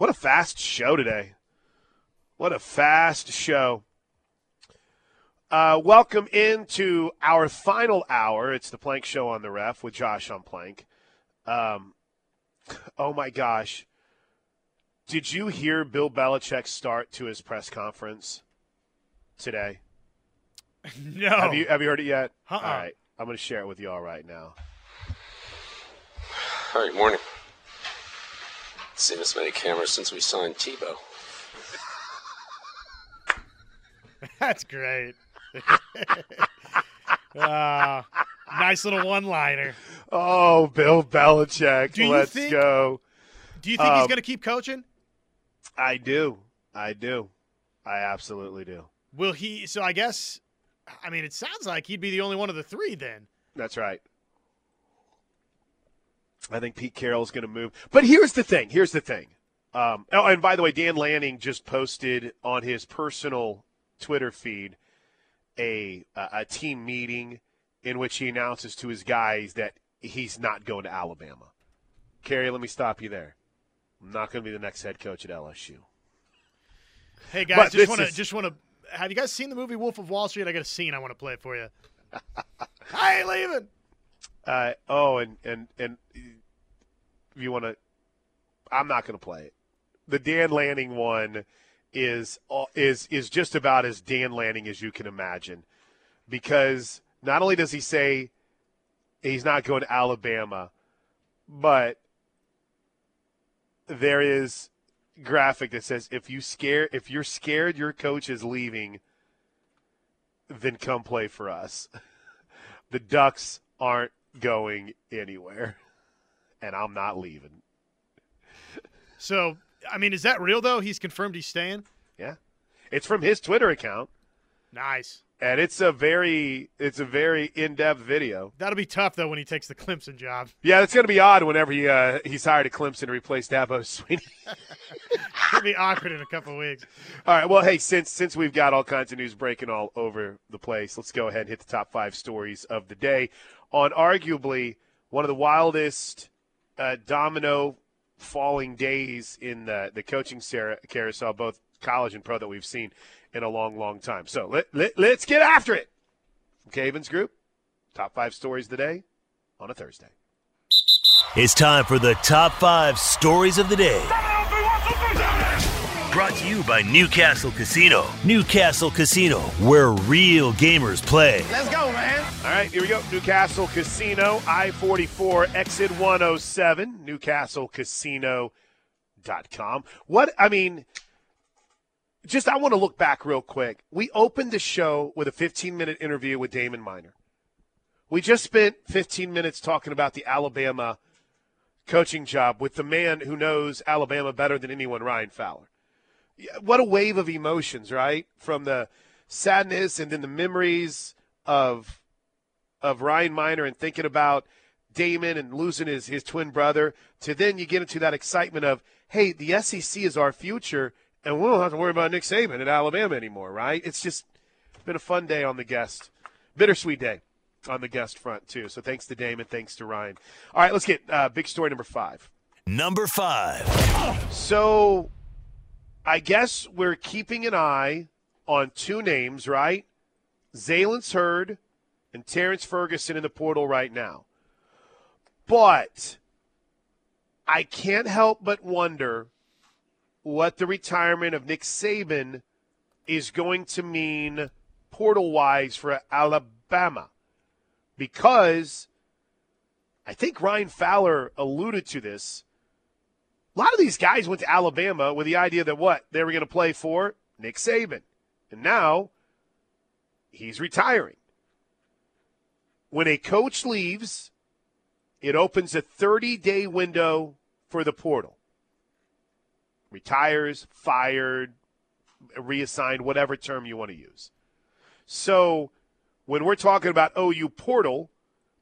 What a fast show today. What a fast show. Uh, welcome into our final hour. It's the Plank Show on the Ref with Josh on Plank. Um, oh my gosh. Did you hear Bill Belichick start to his press conference today? No. Have you have you heard it yet? Uh-uh. All right. I'm going to share it with you all right now. All right, morning. Seen this many cameras since we signed Tebow. That's great. uh, nice little one-liner. Oh, Bill Belichick. Do Let's think- go. Do you think he's Um, going to keep coaching? I do. I do. I absolutely do. Will he? So I guess. I mean, it sounds like he'd be the only one of the three then. That's right. I think Pete Carroll is going to move. But here's the thing. Here's the thing. Um, oh, and by the way, Dan Lanning just posted on his personal Twitter feed a a, team meeting in which he announces to his guys that he's not going to Alabama. Kerry, let me stop you there. I'm not going to be the next head coach at LSU. Hey guys, this just want to is- just want to. Have you guys seen the movie Wolf of Wall Street? I got a scene I want to play for you. I ain't leaving. Uh, oh, and and and if you want to, I'm not going to play it. The Dan Lanning one is is is just about as Dan Lanning as you can imagine, because not only does he say he's not going to Alabama, but there is graphic that says if you scare if you're scared your coach is leaving, then come play for us. the Ducks aren't going anywhere, and I'm not leaving. So, I mean, is that real though? He's confirmed he's staying. Yeah, it's from his Twitter account, Nice. and it's a very it's a very in depth video. That'll be tough though when he takes the Clemson job. Yeah, it's going to be odd whenever he uh, he's hired at Clemson to replace Dabo Swinney. It'll be awkward in a couple weeks. all right, well, hey, since since we've got all kinds of news breaking all over the place, let's go ahead and hit the top five stories of the day on arguably one of the wildest uh, domino falling days in the, the coaching carousel, both college and pro, that we've seen in a long, long time. So let, let, let's get after it. From Cavens Group, top five stories of the day on a Thursday. It's time for the top five stories of the day. Brought to you by Newcastle Casino. Newcastle Casino, where real gamers play. All right, here we go. Newcastle Casino, I 44, exit 107, newcastlecasino.com. What, I mean, just I want to look back real quick. We opened the show with a 15 minute interview with Damon Miner. We just spent 15 minutes talking about the Alabama coaching job with the man who knows Alabama better than anyone, Ryan Fowler. What a wave of emotions, right? From the sadness and then the memories of of Ryan Miner and thinking about Damon and losing his, his twin brother to then you get into that excitement of, hey, the SEC is our future and we don't have to worry about Nick Saban at Alabama anymore, right? It's just been a fun day on the guest, bittersweet day on the guest front too. So thanks to Damon, thanks to Ryan. All right, let's get uh, big story number five. Number five. So I guess we're keeping an eye on two names, right? Zalance Heard and Terrence Ferguson in the portal right now. But I can't help but wonder what the retirement of Nick Saban is going to mean portal wise for Alabama. Because I think Ryan Fowler alluded to this. A lot of these guys went to Alabama with the idea that what? They were going to play for Nick Saban. And now he's retiring. When a coach leaves, it opens a 30 day window for the portal. Retires, fired, reassigned, whatever term you want to use. So when we're talking about OU portal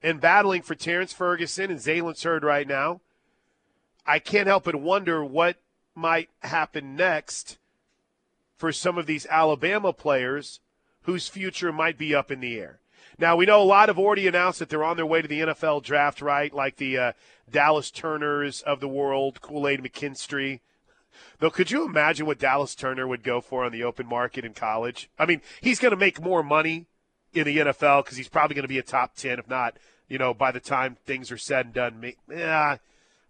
and battling for Terrence Ferguson and Zaylen Heard right now, I can't help but wonder what might happen next for some of these Alabama players whose future might be up in the air. Now, we know a lot have already announced that they're on their way to the NFL draft, right? Like the uh, Dallas Turners of the world, Kool Aid McKinstry, Though, could you imagine what Dallas Turner would go for on the open market in college? I mean, he's going to make more money in the NFL because he's probably going to be a top 10, if not, you know, by the time things are said and done. Me, Yeah,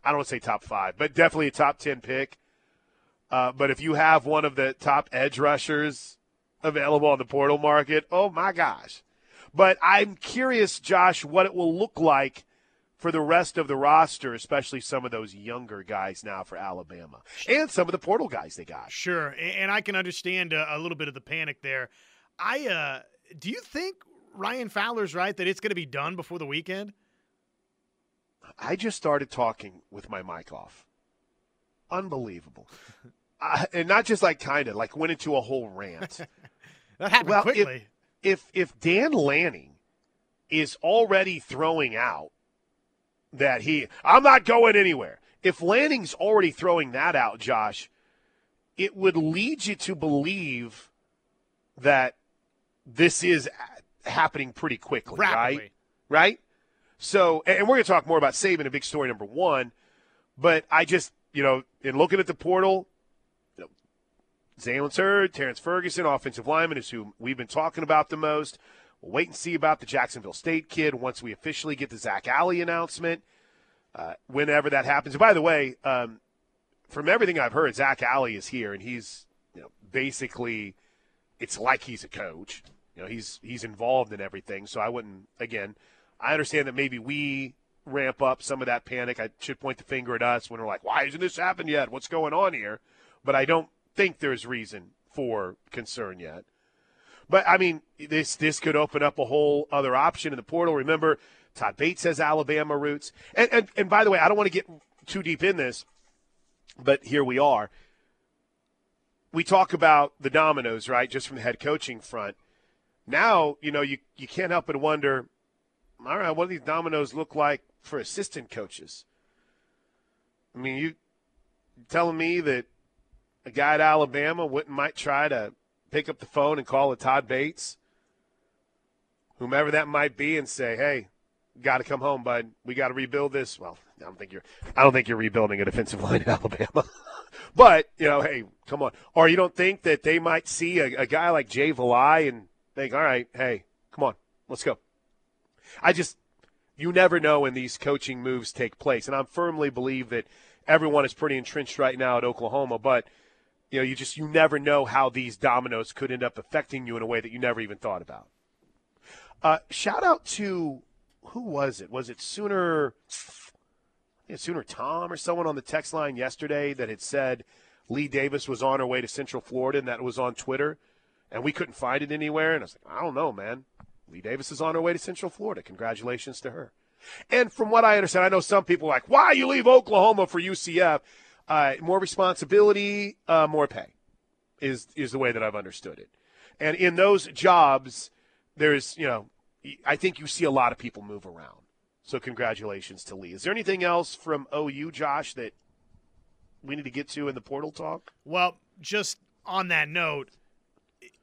I don't want to say top five, but definitely a top 10 pick. Uh, but if you have one of the top edge rushers available on the portal market, oh my gosh. But I'm curious, Josh, what it will look like for the rest of the roster, especially some of those younger guys now for Alabama and some of the portal guys they got. Sure, and I can understand a, a little bit of the panic there. I uh, do you think Ryan Fowler's right that it's going to be done before the weekend? I just started talking with my mic off. Unbelievable. uh, and not just like kind of like went into a whole rant. that happened well, quickly. If, if if Dan Lanning is already throwing out that he I'm not going anywhere. If Lanning's already throwing that out, Josh, it would lead you to believe that this is happening pretty quickly, Rapidly. right? Right? So, and we're going to talk more about Saban, a big story number one. But I just, you know, in looking at the portal, Zaylen Heard, Terrence Ferguson, offensive lineman is who we've been talking about the most. We'll wait and see about the Jacksonville State kid once we officially get the Zac Alley announcement, uh, whenever that happens. And by the way, um, from everything I've heard, Zac Alley is here, and he's you know basically it's like he's a coach. You know, he's he's involved in everything. So I wouldn't again. I understand that maybe we ramp up some of that panic. I should point the finger at us when we're like, "Why hasn't this happened yet? What's going on here?" But I don't think there's reason for concern yet. But I mean, this this could open up a whole other option in the portal. Remember, Todd Bates has Alabama roots, and and, and by the way, I don't want to get too deep in this, but here we are. We talk about the dominoes, right? Just from the head coaching front. Now, you know, you you can't help but wonder. All right, what do these dominoes look like for assistant coaches? I mean, you telling me that a guy at Alabama wouldn't might try to pick up the phone and call it Todd Bates, whomever that might be, and say, "Hey, got to come home, bud. We got to rebuild this." Well, I don't think you're. I don't think you're rebuilding a defensive line in Alabama. but you know, hey, come on. Or you don't think that they might see a, a guy like Jay Valai and think, "All right, hey, come on, let's go." I just, you never know when these coaching moves take place, and I firmly believe that everyone is pretty entrenched right now at Oklahoma, but you know, you just you never know how these dominoes could end up affecting you in a way that you never even thought about. Uh, shout out to who was it? Was it Sooner? Sooner Tom or someone on the text line yesterday that had said Lee Davis was on her way to Central Florida, and that was on Twitter, and we couldn't find it anywhere. And I was like, I don't know, man. Lee Davis is on her way to Central Florida. Congratulations to her. And from what I understand, I know some people are like, why you leave Oklahoma for UCF? Uh, more responsibility, uh, more pay, is is the way that I've understood it. And in those jobs, there's you know, I think you see a lot of people move around. So congratulations to Lee. Is there anything else from OU, Josh, that we need to get to in the portal talk? Well, just on that note,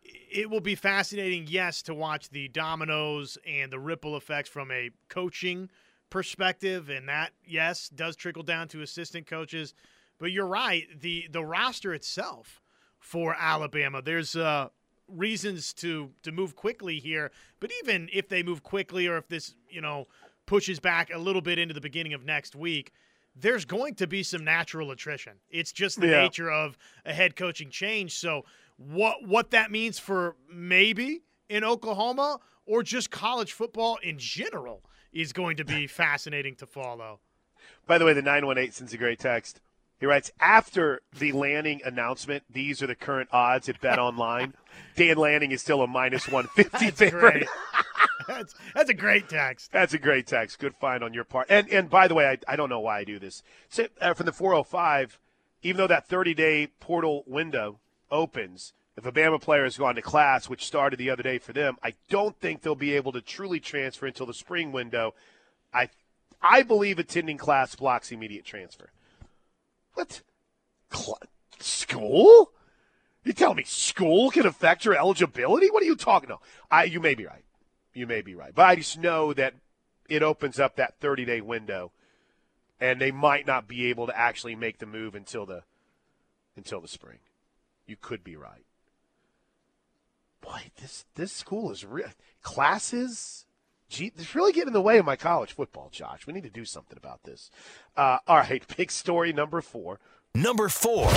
it will be fascinating, yes, to watch the dominoes and the ripple effects from a coaching perspective, and that, yes, does trickle down to assistant coaches. But you're right. The the roster itself for Alabama, there's uh, reasons to to move quickly here. But even if they move quickly, or if this you know pushes back a little bit into the beginning of next week, there's going to be some natural attrition. It's just the yeah. nature of a head coaching change. So what what that means for maybe in Oklahoma or just college football in general is going to be fascinating to follow. By the way, the 918 sends a great text. He writes, after the Lanning announcement, these are the current odds at Bet Online. Dan Lanning is still a minus 150 that's favorite. that's, that's a great text. That's a great text. Good find on your part. And and by the way, I, I don't know why I do this. So, uh, from the 405, even though that 30 day portal window opens, if a Bama player has gone to class, which started the other day for them, I don't think they'll be able to truly transfer until the spring window. I I believe attending class blocks immediate transfer. What? Cl- school? You tell me school can affect your eligibility? What are you talking about? I, you may be right. You may be right. But I just know that it opens up that 30 day window, and they might not be able to actually make the move until the until the spring. You could be right. Boy, this this school is real. Classes, gee, it's really getting in the way of my college football, Josh. We need to do something about this. Uh, all right, big story number four. Number four.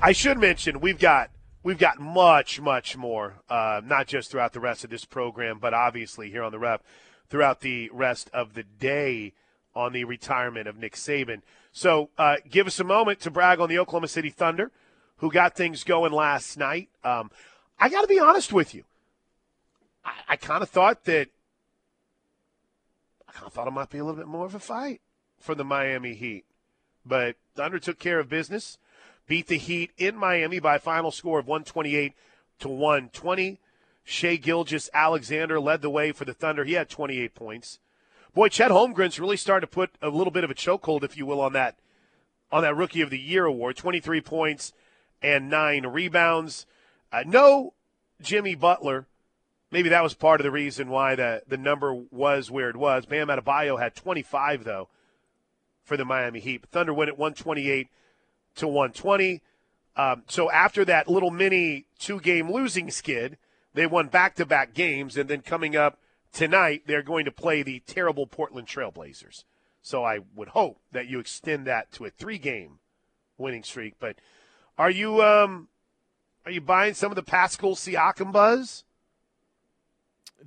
I should mention we've got we've got much much more, uh, not just throughout the rest of this program, but obviously here on the rep throughout the rest of the day on the retirement of Nick Saban. So uh, give us a moment to brag on the Oklahoma City Thunder, who got things going last night. Um, I got to be honest with you. I, I kind of thought that I thought it might be a little bit more of a fight for the Miami Heat, but Thunder took care of business, beat the Heat in Miami by a final score of 128 to 120. Shai Gilgeous Alexander led the way for the Thunder. He had 28 points. Boy, Chet Holmgren's really started to put a little bit of a chokehold, if you will, on that on that Rookie of the Year award. 23 points and nine rebounds. Uh, no Jimmy Butler. Maybe that was part of the reason why the, the number was where it was. Bam Adebayo had 25, though, for the Miami Heat. Thunder win at 128 to 120. Um, so after that little mini two game losing skid, they won back to back games. And then coming up tonight, they're going to play the terrible Portland Trailblazers. So I would hope that you extend that to a three game winning streak. But are you um, are you buying some of the Pascal Siakam buzz?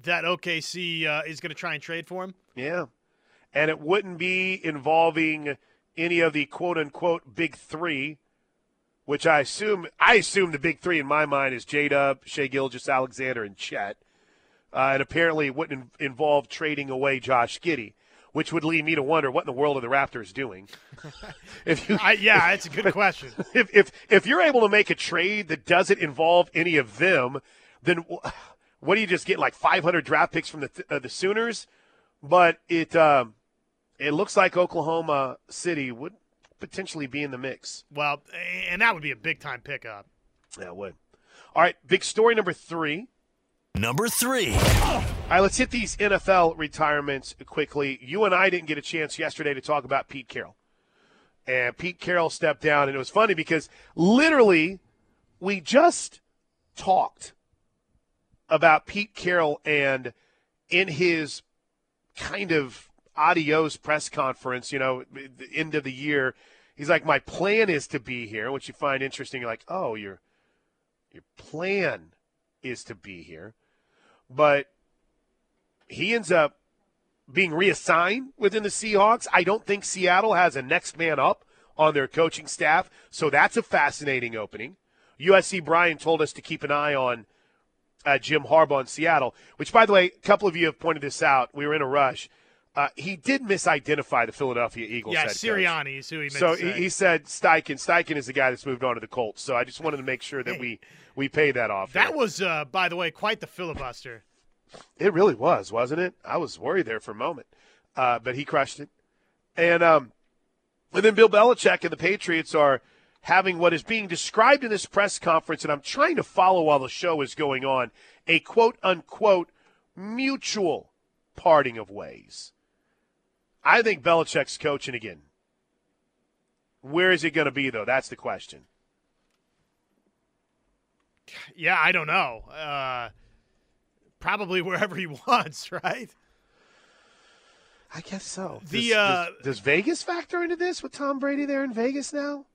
That OKC uh, is going to try and trade for him. Yeah, and it wouldn't be involving any of the quote unquote big three, which I assume I assume the big three in my mind is J Dub, Shai Gilgeous, Alexander, and Chet. Uh, and apparently, it wouldn't involve trading away Josh Giddey which would lead me to wonder what in the world are the Raptors doing. if you, I, yeah, it's a good question. If, if if you're able to make a trade that doesn't involve any of them, then what do you just get like 500 draft picks from the uh, the Sooners? But it um, it looks like Oklahoma City would potentially be in the mix. Well, and that would be a big time pickup. Yeah, it would. All right, big story number three. Number three. All right, let's hit these NFL retirements quickly. You and I didn't get a chance yesterday to talk about Pete Carroll. And Pete Carroll stepped down, and it was funny because literally we just talked about Pete Carroll and in his kind of adios press conference, you know, the end of the year, he's like, My plan is to be here, which you find interesting. You're like, oh, your your plan is to be here. But he ends up being reassigned within the Seahawks. I don't think Seattle has a next man up on their coaching staff, so that's a fascinating opening. USC Brian told us to keep an eye on uh, Jim Harbaugh in Seattle, which, by the way, a couple of you have pointed this out. We were in a rush. Uh, he did misidentify the Philadelphia Eagles. Yeah, Sirianni is who he So he, he, said Steichen. Steichen is the guy that's moved on to the Colts. So I just wanted to make sure that we we pay that off. That was, uh, by the way, quite the filibuster. It really was, wasn't it? I was worried there for a moment, uh, but he crushed it. And um, and then Bill Belichick and the Patriots are having what is being described in this press conference, and I'm trying to follow while the show is going on, a quote unquote mutual parting of ways. I think Belichick's coaching again. Where is it going to be, though? That's the question. Yeah, I don't know. Uh, probably wherever he wants, right? I guess so. The does, uh, does, does, Vegas factor into this with Tom Brady there in Vegas now?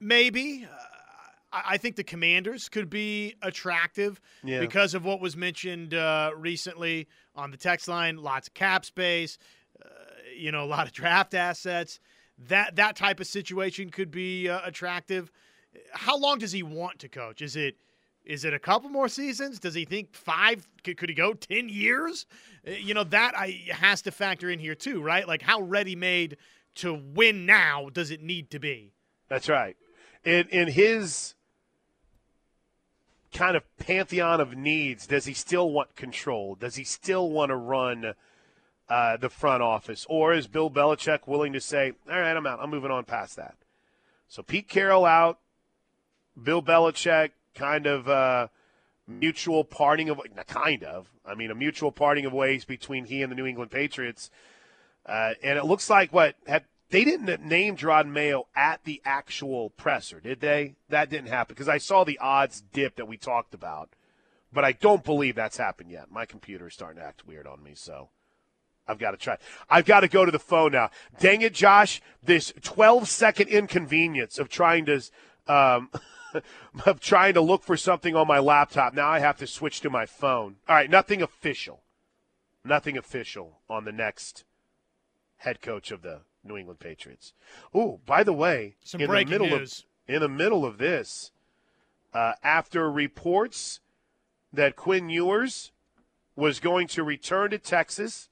Maybe. Uh, I think the Commanders could be attractive yeah. because of what was mentioned uh, recently on the text line. Lots of cap space, uh, you know, a lot of draft assets. That that type of situation could be uh, attractive. How long does he want to coach? Is it is it a couple more seasons? Does he think five? Could, could he go ten years? Uh, you know that I has to factor in here too, right? Like how ready made to win now does it need to be? That's right. In in his kind of pantheon of needs, does he still want control? Does he still want to run uh, the front office, or is Bill Belichick willing to say, "All right, I'm out. I'm moving on past that"? So Pete Carroll out, Bill Belichick kind of uh, mutual parting of kind of. I mean, a mutual parting of ways between he and the New England Patriots. Uh, and it looks like what had they didn't name Jerod Mayo at the actual presser, did they? That didn't happen because I saw the odds dip that we talked about, but I don't believe that's happened yet. My computer is starting to act weird on me, so I've got to try. I've got to go to the phone now. Dang it, Josh! This 12 second inconvenience of trying to. Um, of trying to look for something on my laptop. Now I have to switch to my phone. All right, nothing official. Nothing official on the next head coach of the New England Patriots. Oh, by the way, Some in the middle news. of in the middle of this, uh, after reports that Quinn Ewers was going to return to Texas,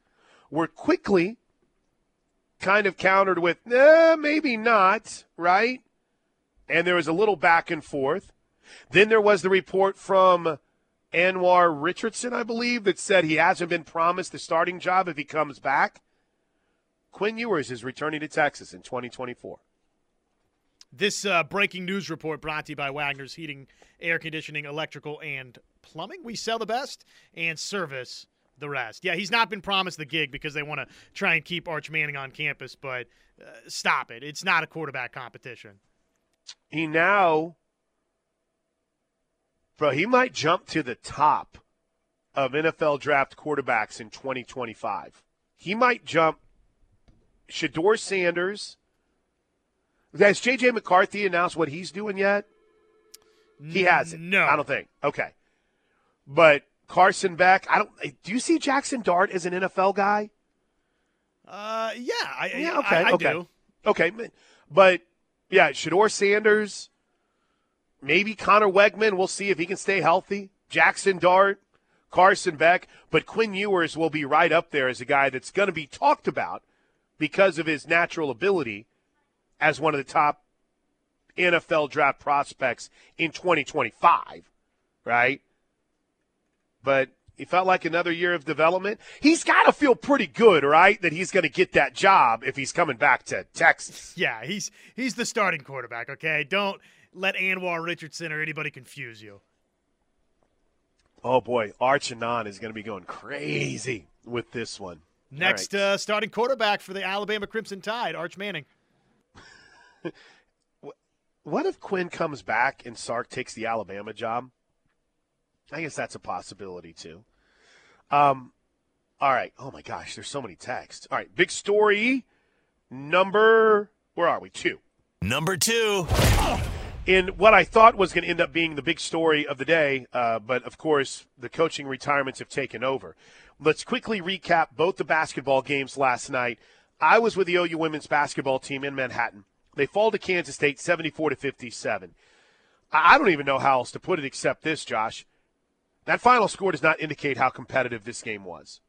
were quickly kind of countered with, eh, maybe not, right? And there was a little back and forth. Then there was the report from Anwar Richardson, I believe, that said he hasn't been promised the starting job if he comes back. Quinn Ewers is returning to Texas in 2024. This uh, breaking news report brought to you by Wagner's Heating, Air Conditioning, Electrical, and Plumbing. We sell the best and service the rest. Yeah, he's not been promised the gig because they want to try and keep Arch Manning on campus, but uh, stop it. It's not a quarterback competition. He now, bro, he might jump to the top of NFL draft quarterbacks in 2025. He might jump Shedeur Sanders. Has J.J. McCarthy announced what he's doing yet? He hasn't. No. I don't think. Okay. But Carson Beck, I don't. Do you see Jackson Dart as an NFL guy? Uh, yeah, I, Yeah, okay, I, I okay. do. Okay, but yeah, Shedeur Sanders, maybe Conner Weigman. We'll see if he can stay healthy. Jackson Dart, Carson Beck, but Quinn Ewers will be right up there as a guy that's going to be talked about because of his natural ability as one of the top NFL draft prospects in 2025, right? But he felt like another year of development. He's got to feel pretty good, right, that he's going to get that job if he's coming back to Texas. Yeah, he's he's the starting quarterback. Okay, don't let Anwar Richardson or anybody confuse you. Oh boy, Arch Anon is going to be going crazy with this one. Next All right. uh, starting quarterback for the Alabama Crimson Tide, Arch Manning. what if Quinn comes back and Sark takes the Alabama job? I guess that's a possibility too. Um, all right. Oh my gosh, there's so many texts. All right, big story number. Where are we? Two. Number two. in what I thought was going to end up being the big story of the day, uh, but of course, the coaching retirements have taken over. Let's quickly recap both the basketball games last night. I was with the OU women's basketball team in Manhattan. They fall to Kansas State 74 to 57. I don't even know how else to put it except this, Josh. That final score does not indicate how competitive this game was,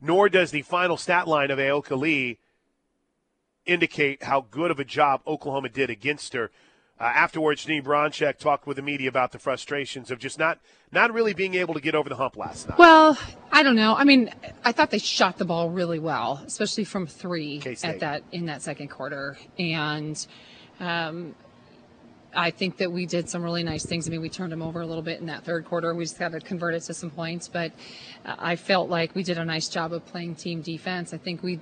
nor does the final stat line of Ayoka Lee indicate how good of a job Oklahoma did against her. Uh, afterwards, Janine Baranczyk talked with the media about the frustrations of just not not really being able to get over the hump last night. Well, I don't know. I mean, I thought they shot the ball really well, especially from three K-State. at that in that second quarter, and um, I think that we did some really nice things. I mean, we turned them over a little bit in that third quarter. We just got to convert it to some points, but uh, I felt like we did a nice job of playing team defense. I think we.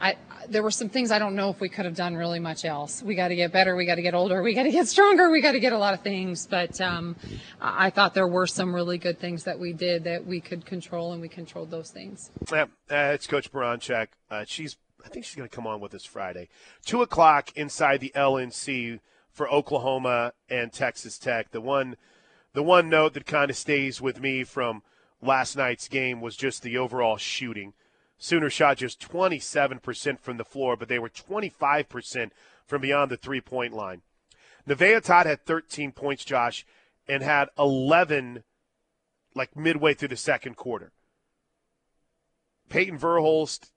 I, there were some things I don't know if we could have done really much else. We got to get better. We got to get older. We got to get stronger. We got to get a lot of things. But um, I thought there were some really good things that we did that we could control, and we controlled those things. Yeah, uh, it's Coach Baranczyk. Uh, she's, I think she's going to come on with us Friday. Two o'clock inside the LNC for Oklahoma and Texas Tech. The one, the one note that kind of stays with me from last night's game was just the overall shooting. Sooner shot just 27% from the floor, but they were 25% from beyond the three point line. Nevaeh Todd had 13 points, Josh, and had 11 like midway through the second quarter. Payton Verhulst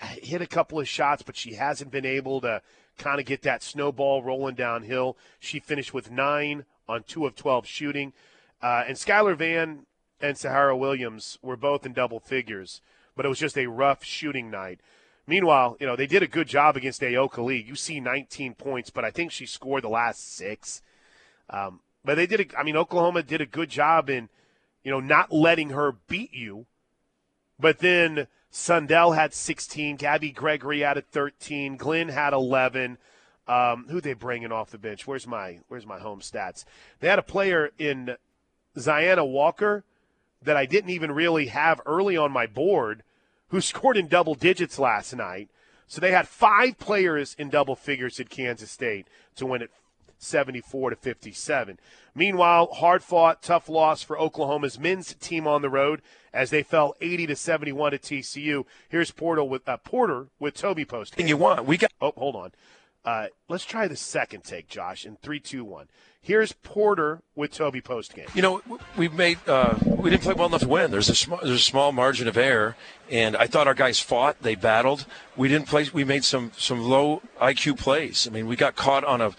hit a couple of shots, but she hasn't been able to kind of get that snowball rolling downhill. She finished with nine on two of 12 shooting. Uh, and Skylar Vann and Sahara Williams were both in double figures, but it was just a rough shooting night. Meanwhile, you know, they did a good job against Ayoka Lee. You see 19 points, but I think she scored the last six. Um, but they did, a, I mean, Oklahoma did a good job in, you know, not letting her beat you But then Sundell had 16. Gabby Gregory had 13. Glenn had 11. Um, who they bringing off the bench? Where's my Where's my home stats? They had a player in Zyanna Walker that I didn't even really have early on my board who scored in double digits last night. So they had five players in double figures at Kansas State to win it 74 to 57. Meanwhile, hard fought, tough loss for Oklahoma's men's team on the road as they fell 80 to 71 to TCU. Here's Porter with uh, Porter with Toby Post. And you want we got. Oh, hold on. Uh, let's try the second take, Josh, in three, two, one. Here's Porter with Toby post game. You know, we've made uh, we didn't play well enough to win. There's a small there's a small margin of error, and I thought our guys fought. They battled. We didn't play. We made some some low IQ plays. I mean, we got caught on a.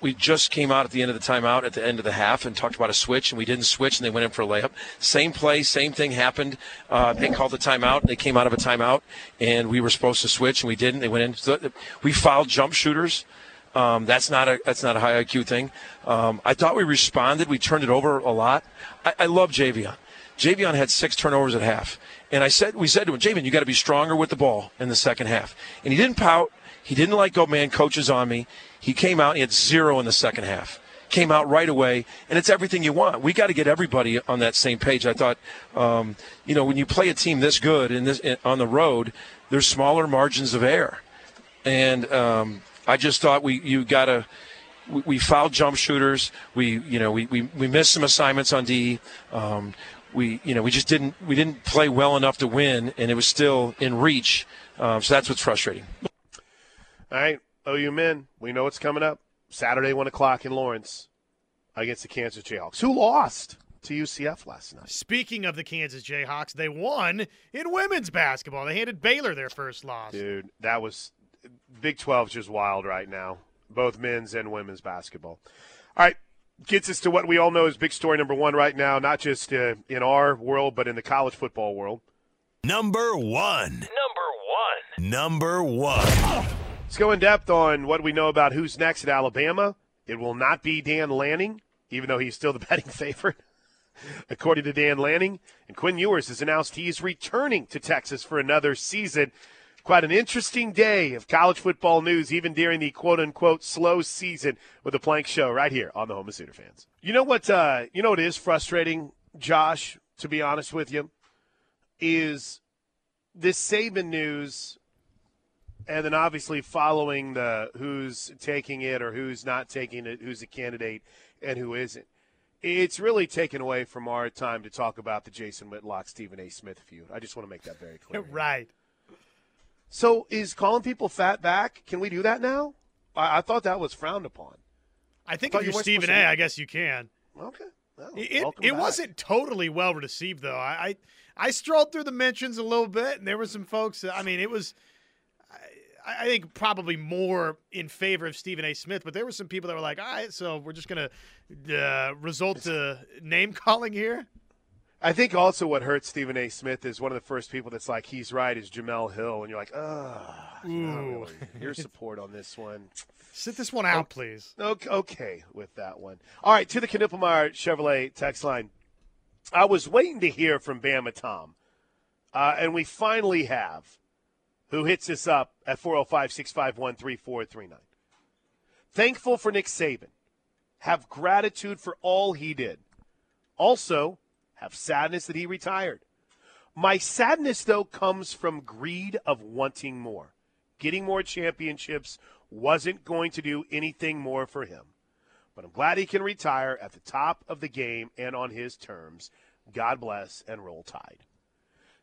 We just came out at the end of the timeout at the end of the half and talked about a switch, and we didn't switch, and they went in for a layup. Same play, same thing happened. Uh, they called the timeout. They came out of a timeout, and we were supposed to switch, and we didn't. They went in. So we fouled jump shooters. Um, that's not a that's not a high IQ thing. Um, I thought we responded. We turned it over a lot. I, I love Javian. Javian had six turnovers at half, and I said we said to him, Javian, you got to be stronger with the ball in the second half. And he didn't pout. He didn't like, go, man, coaches on me. He came out. He had zero in the second half. Came out right away, and it's everything you want. We got to get everybody on that same page. I thought, um, you know, when you play a team this good in this in, on the road, there's smaller margins of error, and um, I just thought we you got to we, we fouled jump shooters. We you know we, we, we missed some assignments on D. Um, we you know we just didn't we didn't play well enough to win, and it was still in reach. Um, so that's what's frustrating. All right, OU men, we know what's coming up Saturday, one o'clock in Lawrence against the Kansas Jayhawks, who lost to UCF last night. Speaking of the Kansas Jayhawks, they won in women's basketball. They handed Baylor their first loss. Dude, that was Big 12 is just wild right now, both men's and women's basketball. All right, gets us to what we all know is big story number one right now, not just uh, in our world, but in the college football world. Number one. Number one. Number one. Let's go in depth on what we know about who's next at Alabama. It will not be Dan Lanning, even though he's still the betting favorite. According to Dan Lanning, and Quinn Ewers has announced he's returning to Texas for another season. Quite an interesting day of college football news, even during the quote unquote slow season with the Plank Show right here on the Home of Sooner fans. You know what? Uh, you know what is frustrating, Josh. To be honest with you, is this Saban news, and then obviously following the who's taking it or who's not taking it, who's a candidate and who isn't. It's really taken away from our time to talk about the Jason Whitlock, Stephen A. Smith feud. I just want to make that very clear. right. So is calling people fat back? Can we do that now? I, I thought that was frowned upon. I think Thought if you you're Stephen A, I guess you can. Okay. Well, It it back. wasn't totally well received though. I, I I strolled through the mentions a little bit, and there were some folks. That, I mean, it was. I, think probably more in favor of Stephen A. Smith, but there were some people that were like, "All right, so we're just gonna uh, result to name calling here." I think also what hurts Stephen A. Smith is one of the first people that's like, he's right, is Jemele Hill. And you're like, ugh, really. Your support on this one. Sit this one out, please. Okay, okay with that one. All right, to the Knippelmeyer Chevrolet text line. I was waiting to hear from Bama Tom, uh, and we finally have, who hits us up at 405 651 3439. Thankful for Nick Saban. Have gratitude for all he did. Also, have sadness that he retired. My sadness, though, comes from greed of wanting more. Getting more championships wasn't going to do anything more for him. But I'm glad he can retire at the top of the game and on his terms. God bless and roll tide.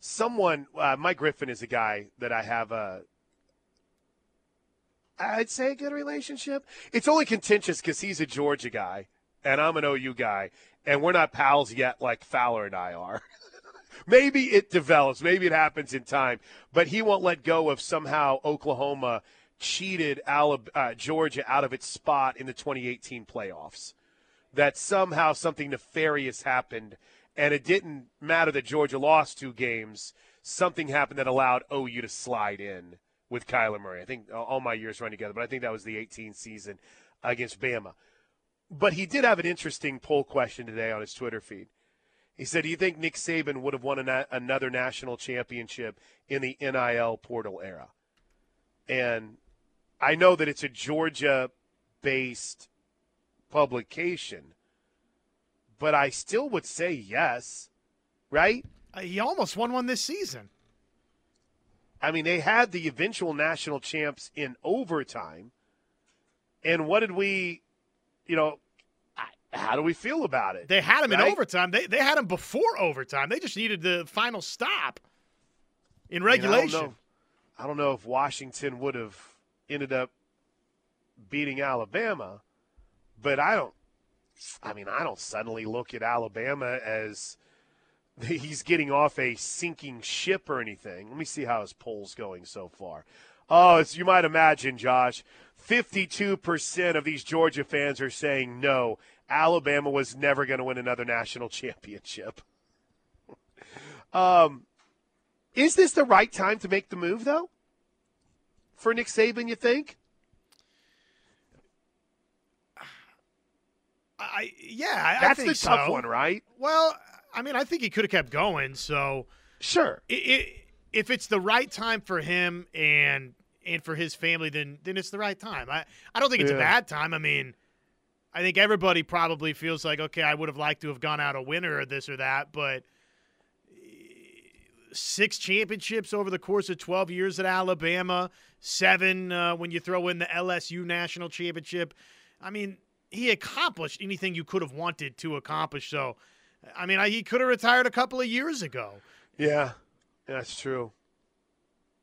Someone, uh, Mike Griffith is a guy that I have a, I'd say a good relationship. It's only contentious because he's a Georgia guy and I'm an OU guy, and we're not pals yet like Fowler and I are. maybe it develops, maybe it happens in time, but he won't let go of somehow Oklahoma cheated Alab- uh, Georgia out of its spot in the 2018 playoffs. That somehow something nefarious happened, and it didn't matter that Georgia lost two games. Something happened that allowed OU to slide in with Kyler Murray. I think all my years run together, but I think that was the 18 season against Bama. But he did have an interesting poll question today on his Twitter feed. He said, "Do you think Nick Saban would have won another national championship in the NIL portal era?" And I know that it's a Georgia-based publication, but I still would say yes, right? Uh, he almost won one this season. I mean, they had the eventual national champs in overtime. And what did we, you know, how do we feel about it? They had him right? in overtime. They they had him before overtime. They just needed the final stop in regulation. I, don't know, I don't know if Washington would have ended up beating Alabama, but I don't. I mean, I don't suddenly look at Alabama as he's getting off a sinking ship or anything. Let me see how his poll's going so far. Oh, as you might imagine, Josh, 52% of these Georgia fans are saying no. Alabama was never going to win another national championship. um, is this the right time to make the move, though? For Nick Saban, you think? I yeah, I, That's I the tough so. one, right? Well, I mean, I think he could have kept going. So Sure. i i if it's the right time for him and and for his family, then then it's the right time. I I don't think it's a bad time. I mean, I think everybody probably feels like okay, I would have liked to have gone out a winner or this or that, but six championships over the course of 12 years at Alabama, seven uh, when you throw in the LSU national championship. I mean, he accomplished anything you could have wanted to accomplish. So, I mean, I, he could have retired a couple of years ago. Yeah, that's true.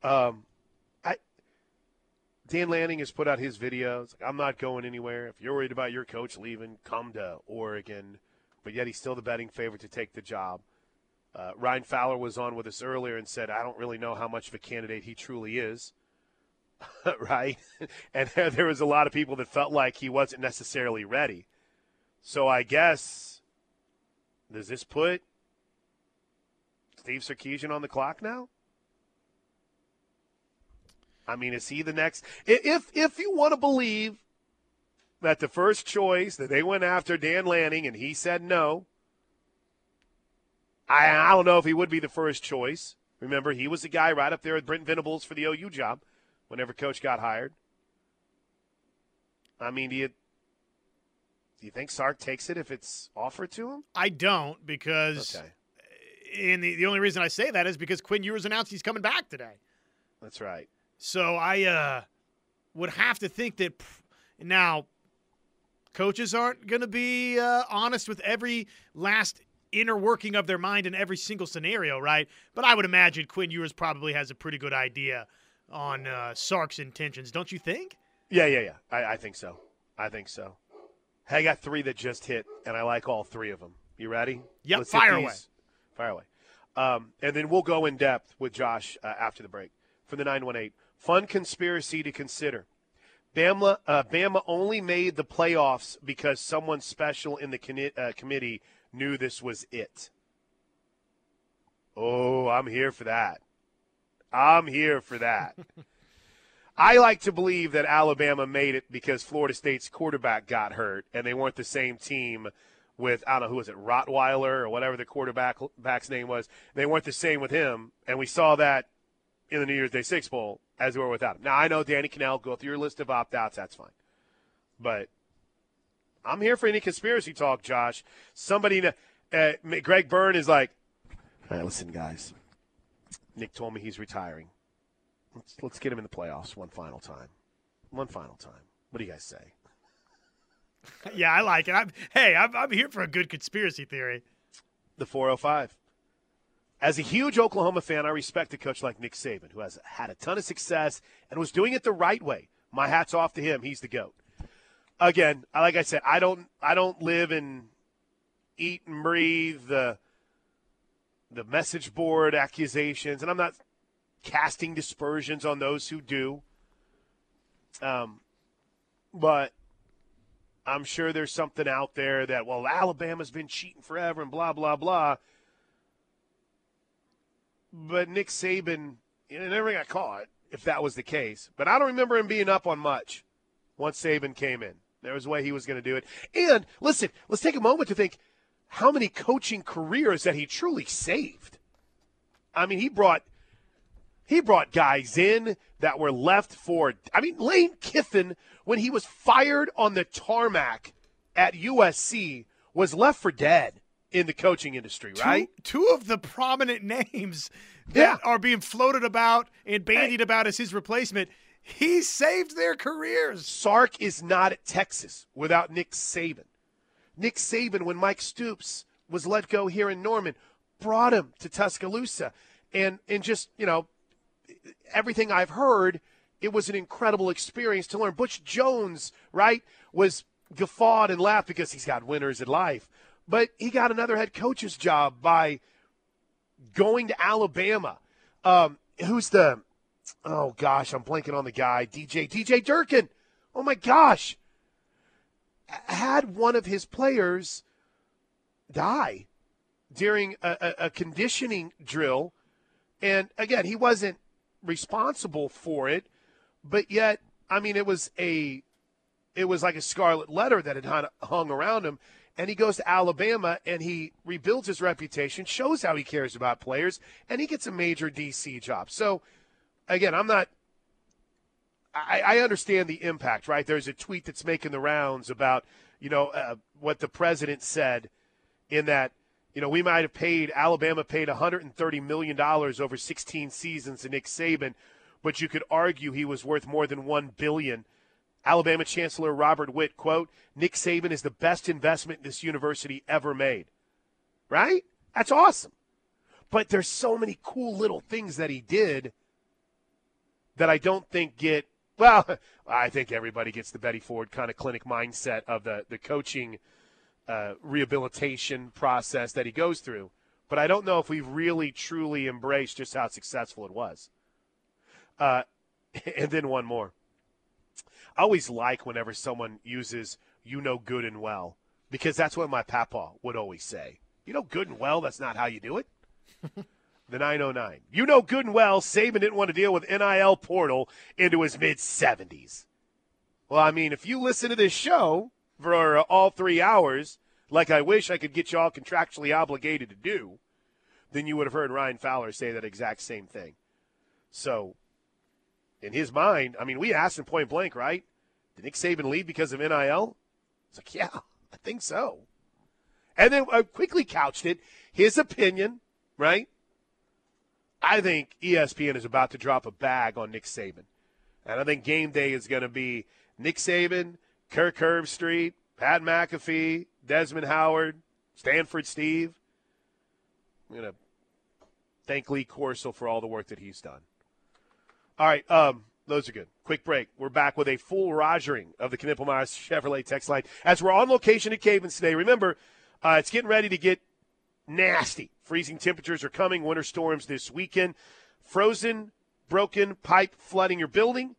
Um, I Dan Lanning has put out his videos. I'm not going anywhere. If you're worried about your coach leaving, come to Oregon. But yet he's still the betting favorite to take the job. Uh, Ryan Fowler was on with us earlier and said, I don't really know how much of a candidate he truly is. right? And there, there was a lot of people that felt like he wasn't necessarily ready. So I guess, does this put Steve Sarkisian on the clock now? I mean, is he the next? If if you want to believe that the first choice that they went after Dan Lanning and he said no, I I don't know if he would be the first choice. Remember, he was the guy right up there with Brent Venables for the OU job whenever Coach got hired. I mean, do you do you think Sark takes it if it's offered to him? I don't because, Okay, and the, the only reason I say that is because Quinn Ewers announced he's coming back today. that's right. So I uh, would have to think that now coaches aren't going to be uh, honest with every last inner working of their mind in every single scenario, right? But I would imagine Quinn Ewers probably has a pretty good idea on uh, Sark's intentions, don't you think? Yeah, yeah, yeah. I, I think so. I think so. Hey, I got three that just hit, and I like all three of them. You ready? Yep, Let's fire away. Fire away. Um, and then we'll go in depth with Josh uh, after the break for the 918. Fun conspiracy to consider. Bama, uh, Bama only made the playoffs because someone special in the conni- uh, committee knew this was it. Oh, I'm here for that. I'm here for that. I like to believe that Alabama made it because Florida State's quarterback got hurt, and they weren't the same team with I don't know who was it Rottweiler or whatever the quarterback back's name was. They weren't the same with him, and we saw that in the New Year's Day Six Bowl as we were without him. Now I know Danny Kanell go through your list of opt outs. That's fine, but I'm here for any conspiracy talk, Josh. Somebody, uh, Greg Byrne is like, all right, listen, guys. Nick told me he's retiring. Let's let's get him in the playoffs one final time. One final time. What do you guys say? yeah, I like it. I'm, hey, I'm, I'm here for a good conspiracy theory. The 405. As a huge Oklahoma fan, I respect a coach like Nick Saban, who has had a ton of success and was doing it the right way. My hat's off to him. He's the goat. Again, like I said, I don't I don't live and eat and breathe the the message board accusations, and I'm not casting dispersions on those who do. Um, but I'm sure there's something out there that, well, Alabama's been cheating forever and blah, blah, blah. But Nick Saban, you know, never got caught if that was the case. But I don't remember him being up on much once Saban came in. There was a way he was going to do it. And listen, let's take a moment to think how many coaching careers that he truly saved. I mean, he brought he brought guys in that were left for. I mean, Lane Kiffin, when he was fired on the tarmac at USC, was left for dead in the coaching industry, right? Two, two of the prominent names that yeah. are being floated about and bandied hey. about as his replacement. He saved their careers. Sark is not at Texas without Nick Saban. Nick Saban, when Mike Stoops was let go here in Norman, brought him to Tuscaloosa. And, and just, you know, everything I've heard, it was an incredible experience to learn. Butch Jones, right, was guffawed and laughed because he's got winners in life. But he got another head coach's job by going to Alabama. Um, who's the, oh gosh, I'm blanking on the guy, DJ, DJ Durkin. Oh my gosh had one of his players die during a, a, a conditioning drill. And again, he wasn't responsible for it, but yet, I mean, it was a, it was like a scarlet letter that had hung around him. And he goes to Alabama and he rebuilds his reputation, shows how he cares about players, and he gets a major DC job. So, again, I'm not I, I, understand the impact, right? There's a tweet that's making the rounds about, you know, uh, what the president said in that, you know, we might have paid, Alabama paid $130 million over 16 seasons to Nick Saban, but you could argue he was worth more than 1 billion. Alabama Chancellor Robert Witt, quote, Nick Saban is the best investment this university ever made. Right? That's awesome. But there's so many cool little things that he did that I don't think get well, I think everybody gets the Betty Ford kind of clinic mindset of the the coaching uh, rehabilitation process that he goes through. But I don't know if we've really truly embraced just how successful it was. Uh, and then one more. I always like whenever someone uses "you know good and well" because that's what my papa would always say. You know good and well. That's not how you do it. the 909. You know good and well Saban didn't want to deal with NIL portal into his mid 70s. Well, I mean, if you listen to this show for uh, all three hours, like I wish I could get you all contractually obligated to do, then you would have heard Ryan Fowler say that exact same thing. So, in his mind, I mean, we asked him point blank, right? Did Nick Saban leave because of NIL? It's like, yeah, I think so. And then I uh, quickly couched it, his opinion, right? I think ESPN is about to drop a bag on Nick Saban. And I think game day is going to be Nick Saban, Kirk Herbstreit, Pat McAfee, Desmond Howard, Stanford Steve. I'm going to thank Lee Corso for all the work that he's done. All right, um, those are good. Quick break. We're back with a full rogering of the Knippelmeyer Chevrolet text line as we're on location at Cavens today. Remember, uh, it's getting ready to get nasty. Freezing temperatures are coming, winter storms this weekend. Frozen, broken pipe flooding your building,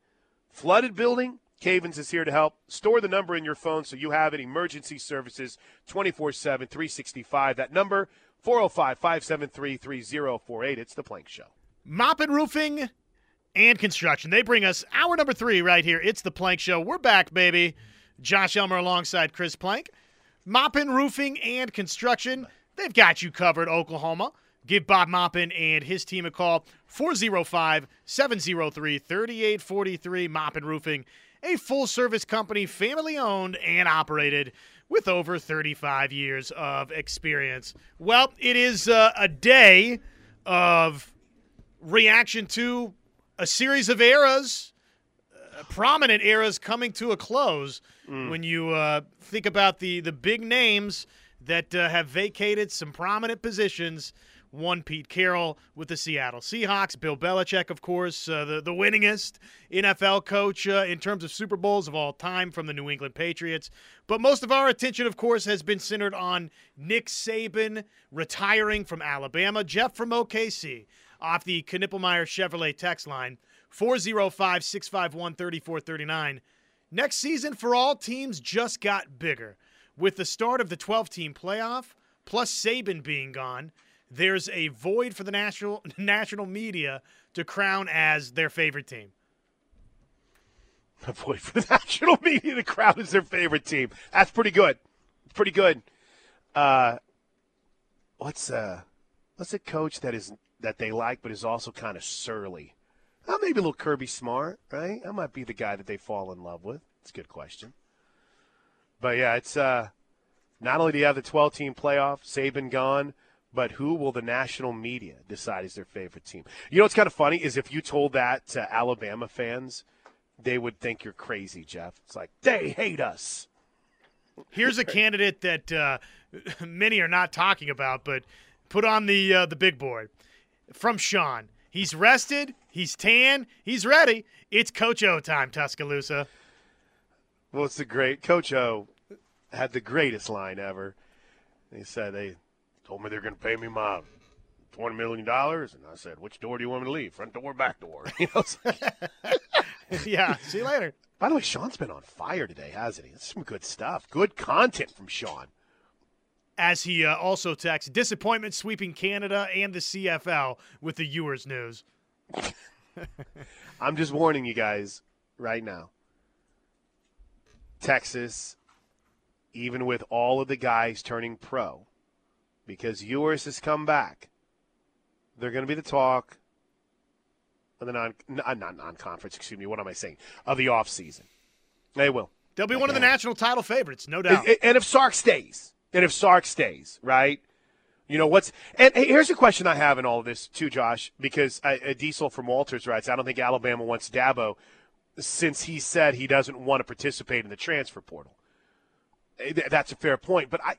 flooded building. Cavens is here to help. Store the number in your phone so you have it. Emergency services 24 7, 365. That number 405 573 3048. It's The Plank Show. Moppin Roofing and Construction. They bring us hour number three right here. It's The Plank Show. We're back, baby. Josh Elmer alongside Chris Plank. Moppin Roofing and Construction. They've got you covered, Oklahoma. Give Bob Moppin and his team a call 405 703 3843. Moppin Roofing, a full service company, family owned and operated with over 35 years of experience. Well, it is uh, a day of reaction to a series of eras, uh, prominent eras coming to a close. Mm. When you uh, think about the the big names that uh, have vacated some prominent positions. One, Pete Carroll with the Seattle Seahawks. Bill Belichick, of course, uh, the, the winningest NFL coach uh, in terms of Super Bowls of all time from the New England Patriots. But most of our attention, of course, has been centered on Nick Saban retiring from Alabama. Jeff from OKC off the Knippelmeyer Chevrolet text line 405 651 3439. Next season for all teams just got bigger with the start of the 12 team playoff, plus Saban being gone, there's a void for the national national media to crown as their favorite team. A void for the national media to crown as their favorite team. That's pretty good. Pretty good. Uh, what's uh what's a coach that is that they like but is also kind of surly? Oh, maybe a little Kirby Smart, right? That might be the guy that they fall in love with. It's a good question. But yeah, it's uh not only do you have the 12 team playoff, Saban gone, but who will the national media decide is their favorite team? You know what's kind of funny is if you told that to Alabama fans, they would think you're crazy, Jeff. It's like they hate us. Here's a candidate that uh, many are not talking about, but put on the uh, the big board from Sean. He's rested. He's tan. He's ready. It's Coach O time, Tuscaloosa. Well, it's the great Coach O had the greatest line ever. He said they told me they're going to pay me my twenty million dollars, and I said, "Which door do you want me to leave? Front door, or back door?" You know. yeah. See you later. By the way, Sean's been on fire today, hasn't he? That's some good stuff. Good content from Sean. As he uh, also texts, disappointment sweeping Canada and the CFL with the Ewers news. I'm just warning you guys right now. Texas, even with all of the guys turning pro, because Ewers has come back, they're going to be the talk of the non, uh, not non-conference, excuse me, what am I saying, of the offseason. They will. They'll be one of the national title favorites, no doubt. And, if Sark stays, and if Sark stays, right? You know what's and hey, here's a question I have in all of this too, Josh, because uh, Diesel from Walters writes, I don't think Alabama wants Dabo since he said he doesn't want to participate in the transfer portal. Eh, that's a fair point, but I,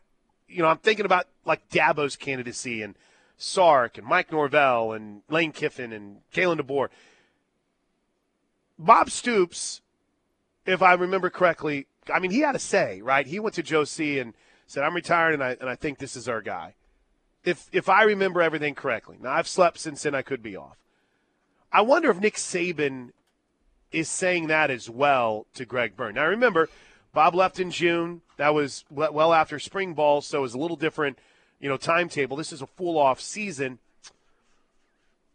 you know, I'm thinking about like Dabo's candidacy and Sark and Mike Norvell and Lane Kiffin and Kalen DeBoer. Bob Stoops, if I remember correctly, I mean he had a say, right? He went to Joe C and said, "I'm retired, and I and I think this is our guy." If if I remember everything correctly, now I've slept since then. I could be off. I wonder if Nick Saban is saying that as well to Greg Byrne. Now remember, Bob left in June. That was well after spring ball, so it was a little different, you know, timetable. This is a full off season.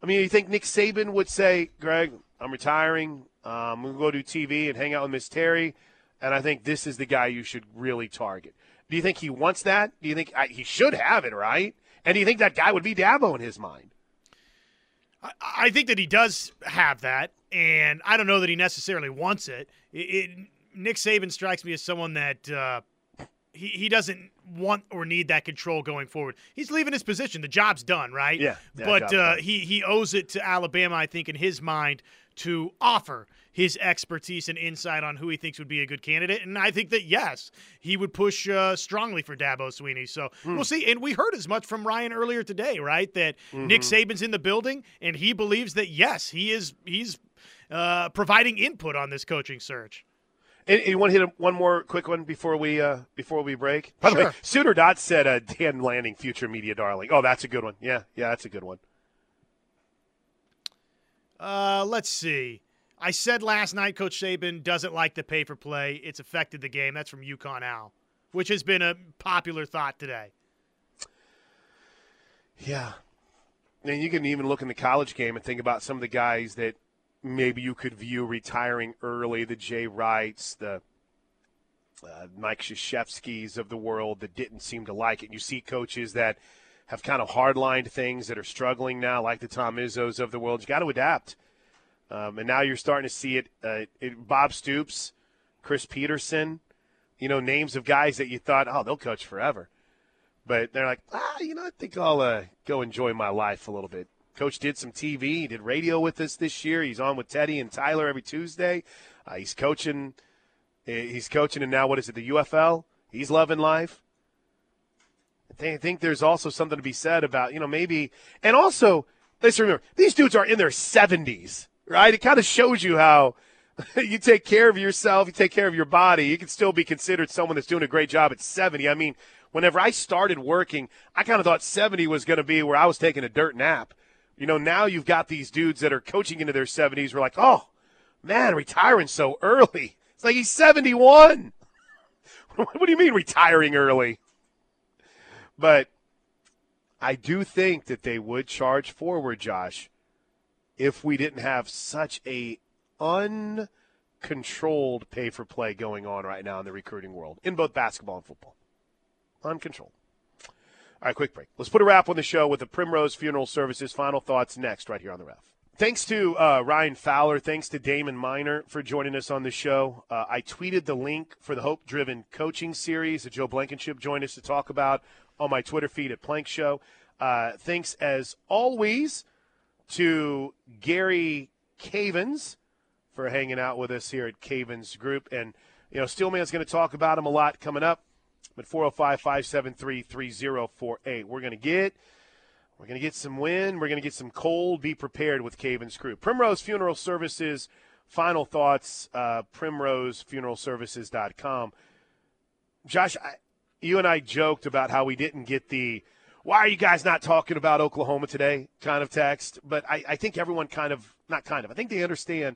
I mean, you think Nick Saban would say, "Greg, I'm retiring. Um, I'm going to go do TV and hang out with Miss Terry, and I think this is the guy you should really target." Do you think he wants that? Do you think I, he should have it, right? And do you think that guy would be Dabo in his mind? I, I think that he does have that, and I don't know that he necessarily wants it. it, it Nick Saban strikes me as someone that uh, he, he doesn't want or need that control going forward. He's leaving his position. The job's done, right? Yeah. yeah but uh, he he owes it to Alabama, I think, in his mind, to offer his expertise and insight on who he thinks would be a good candidate. And I think that, yes, he would push uh, strongly for Dabo Swinney. So hmm. we'll see. And we heard as much from Ryan earlier today, right? That mm-hmm. Nick Saban's in the building and he believes that, yes, he is he's uh, providing input on this coaching search. And, you want to hit one more quick one before we uh, before we break? By sure. the way, Sooner Dot said uh, Dan Lanning, future media darling. Oh, that's a good one. Yeah, yeah, that's a good one. Uh, let's see. I said last night, Coach Saban doesn't like the pay for play. It's affected the game. That's from Yukon Al, which has been a popular thought today. Yeah. And you can even look in the college game and think about some of the guys that maybe you could view retiring early the Jay Wrights, the uh, Mike Krzyzewskis of the world that didn't seem to like it. You see coaches that have kind of hardlined things that are struggling now, like the Tom Izzos of the world. You got to adapt. Um, and now you're starting to see it, uh, it, Bob Stoops, Chris Petersen, you know, names of guys that you thought, oh, they'll coach forever. But they're like, ah, you know, I think I'll uh, go enjoy my life a little bit. Coach did some TV, did radio with us this year. He's on with Teddy and Tyler every Tuesday. Uh, he's coaching. He's coaching, and now what is it? The UFL. He's loving life. I think there's also something to be said about you know maybe, and also let's remember these dudes are in their 70s right? It kind of shows you how you take care of yourself, you take care of your body. You can still be considered someone that's doing a great job at 70. I mean, whenever I started working, I kind of thought 70 was going to be where I was taking a dirt nap. You know, now you've got these dudes that are coaching into their 70s. We're like, oh, man, retiring so early. It's like he's 71. what do you mean retiring early? But I do think that they would charge forward, Josh if we didn't have such a uncontrolled pay for play going on right now in the recruiting world in both basketball and football. Uncontrolled. All right, quick break. Let's put a wrap on the show with the Primrose Funeral Services. Final thoughts next, right here on the ref. Thanks to uh, Ryan Fowler. Thanks to Damon Miner for joining us on the show. Uh, I tweeted the link for the Hope Driven Coaching Series that Joe Blankenship joined us to talk about on my Twitter feed at Plank Show. Uh, thanks, as always, to Gary Cavens for hanging out with us here at Cavens Group. And, you know, Steelman's going to talk about him a lot coming up. But 405 573 3048. We're going to get. We're going to get some wind. We're going to get some cold. Be prepared with Cavens Screw. Primrose Funeral Services. Final thoughts. Uh, PrimroseFuneralServices.com. Josh, I, you and I joked about how we didn't get the "Why are you guys not talking about Oklahoma today?" kind of text, but I, I think everyone kind of not kind of. I think they understand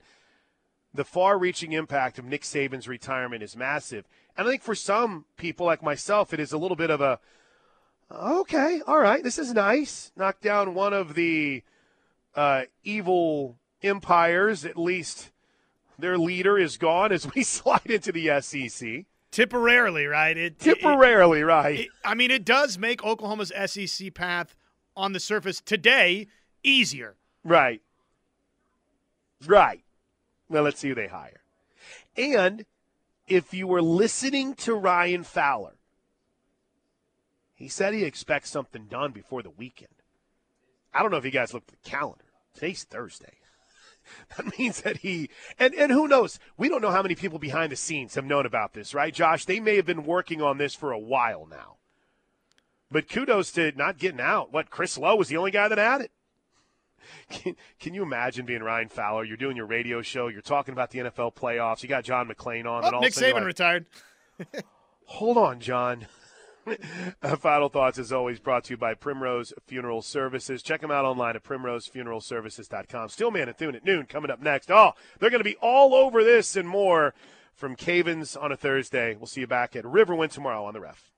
the far-reaching impact of Nick Saban's retirement is massive, and I think for some people like myself, it is a little bit of a okay, all right, this is nice. Knock down one of the uh, evil empires. At least their leader is gone as we slide into the SEC. Temporarily, right? It, Temporarily, it, right? It, I mean, it does make Oklahoma's SEC path on the surface today easier. Right. Right. Well, let's see who they hire. And if you were listening to Ryan Fowler, he said he expects something done before the weekend. I don't know if you guys looked at the calendar. Today's Thursday. That means that he and and who knows? We don't know how many people behind the scenes have known about this, right, Josh? They may have been working on this for a while now. But kudos to not getting out. What Chris Low was the only guy that had it. Can, can you imagine being Ryan Fowler? You're doing your radio show. You're talking about the NFL playoffs. You got John McClain on. Oh, and all Nick Saban like, retired. Hold on, John. Uh, Final thoughts, as always, brought to you by Primrose Funeral Services. Check them out online at primrosefuneralservices.com. Steelman and Thune at noon coming up next. Oh, they're going to be all over this and more from Cavens on a Thursday. We'll see you back at Riverwind tomorrow on the ref.